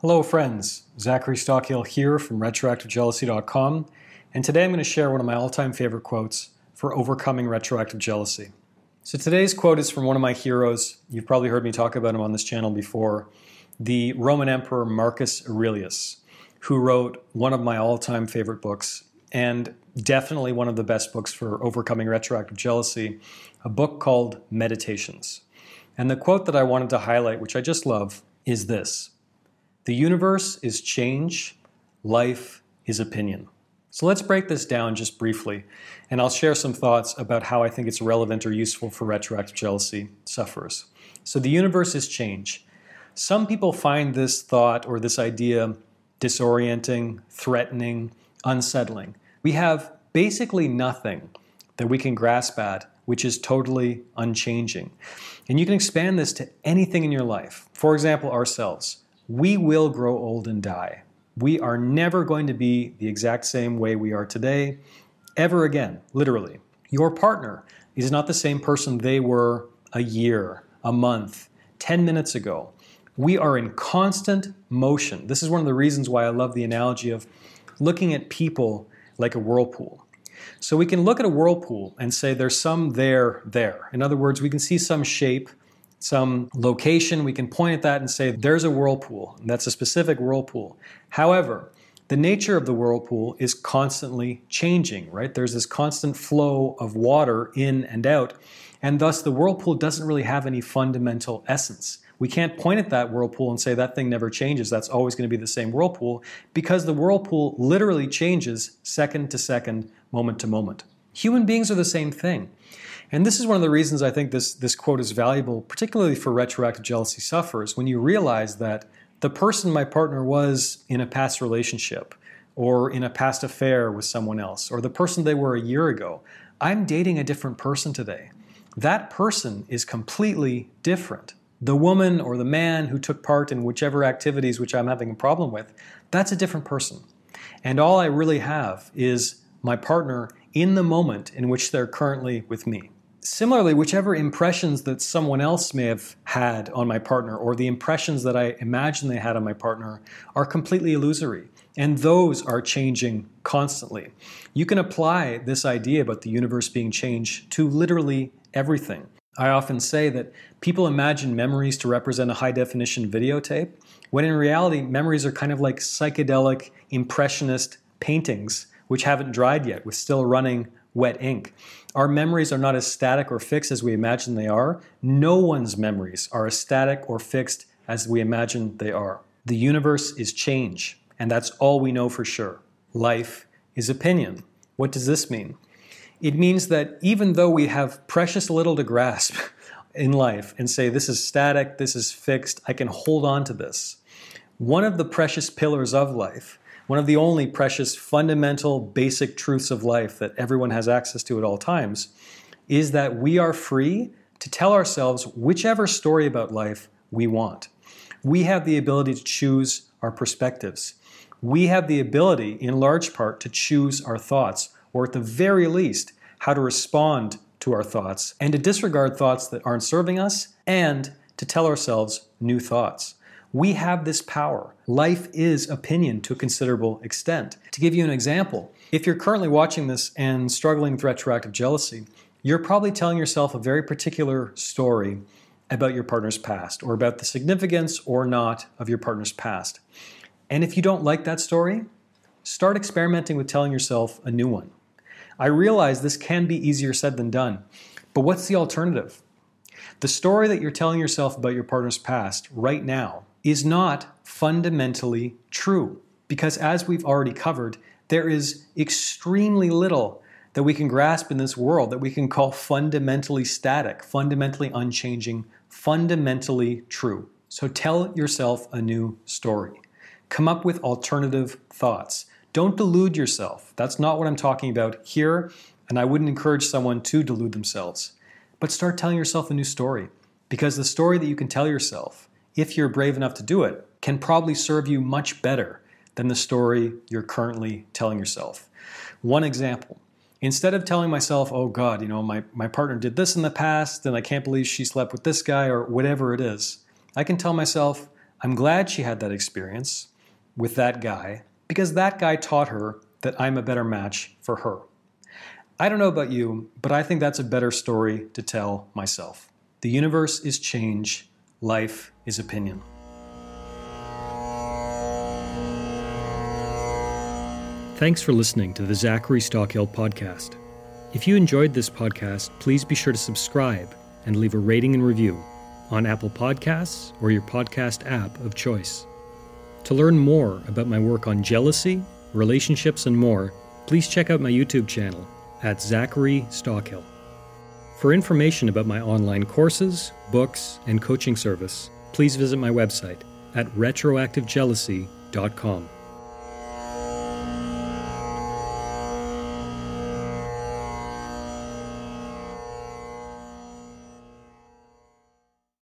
Hello, friends. Zachary Stockill here from RetroactiveJealousy.com, and today I'm going to share one of my all time favorite quotes for overcoming retroactive jealousy. So today's quote is from one of my heroes. You've probably heard me talk about him on this channel before the Roman Emperor Marcus Aurelius, who wrote one of my all time favorite books, and definitely one of the best books for overcoming retroactive jealousy, a book called Meditations. And the quote that I wanted to highlight, which I just love, is this The universe is change, life is opinion. So let's break this down just briefly, and I'll share some thoughts about how I think it's relevant or useful for retroactive jealousy sufferers. So the universe is change. Some people find this thought or this idea disorienting, threatening, unsettling. We have basically nothing that we can grasp at which is totally unchanging. And you can expand this to anything in your life. For example, ourselves. We will grow old and die. We are never going to be the exact same way we are today, ever again, literally. Your partner is not the same person they were a year, a month, 10 minutes ago. We are in constant motion. This is one of the reasons why I love the analogy of looking at people like a whirlpool. So we can look at a whirlpool and say there's some there there. In other words, we can see some shape, some location. We can point at that and say there's a whirlpool. That's a specific whirlpool. However, the nature of the whirlpool is constantly changing, right? There's this constant flow of water in and out. And thus, the whirlpool doesn't really have any fundamental essence. We can't point at that whirlpool and say that thing never changes. That's always going to be the same whirlpool because the whirlpool literally changes second to second, moment to moment. Human beings are the same thing. And this is one of the reasons I think this, this quote is valuable, particularly for retroactive jealousy sufferers, when you realize that the person my partner was in a past relationship or in a past affair with someone else, or the person they were a year ago, I'm dating a different person today. That person is completely different the woman or the man who took part in whichever activities which I'm having a problem with, that's a different person. And all I really have is my partner in the moment in which they're currently with me. Similarly, whichever impressions that someone else may have had on my partner or the impressions that I imagine they had on my partner are completely illusory. And those are changing constantly. You can apply this idea about the universe being changed to literally everything. I often say that people imagine memories to represent a high definition videotape, when in reality, memories are kind of like psychedelic, impressionist paintings which haven't dried yet with still running wet ink. Our memories are not as static or fixed as we imagine they are. No one's memories are as static or fixed as we imagine they are. The universe is change, and that's all we know for sure. Life is opinion. What does this mean? It means that even though we have precious little to grasp in life and say, this is static, this is fixed, I can hold on to this, one of the precious pillars of life, one of the only precious fundamental basic truths of life that everyone has access to at all times, is that we are free to tell ourselves whichever story about life we want. We have the ability to choose our perspectives. We have the ability, in large part, to choose our thoughts or at the very least, how to respond to our thoughts and to disregard thoughts that aren't serving us and to tell ourselves new thoughts. We have this power. Life is opinion to a considerable extent. To give you an example, if you're currently watching this and struggling with retroactive jealousy, you're probably telling yourself a very particular story about your partner's past or about the significance or not of your partner's past. And if you don't like that story, start experimenting with telling yourself a new one. I realize this can be easier said than done, but what's the alternative? The story that you're telling yourself about your partner's past right now is not fundamentally true because, as we've already covered, there is extremely little that we can grasp in this world that we can call fundamentally static, fundamentally unchanging, fundamentally true. So tell yourself a new story. Come up with alternative thoughts. Don't delude yourself. That's not what I'm talking about here, and I wouldn't encourage someone to delude themselves. But start telling yourself a new story, because the story that you can tell yourself, if you're brave enough to do it, can probably serve you much better than the story you're currently telling yourself. One example instead of telling myself, oh God, you know, my, my partner did this in the past and I can't believe she slept with this guy or whatever it is, I can tell myself, I'm glad she had that experience with that guy because that guy taught her that I'm a better match for her. I don't know about you, but I think that's a better story to tell myself. The universe is change, life is opinion. Thanks for listening to the Zachary Stockill podcast. If you enjoyed this podcast, please be sure to subscribe and leave a rating and review on Apple Podcasts or your podcast app of choice. To learn more about my work on jealousy, relationships, and more, please check out my YouTube channel at Zachary Stockill. For information about my online courses, books, and coaching service, please visit my website at retroactivejealousy.com.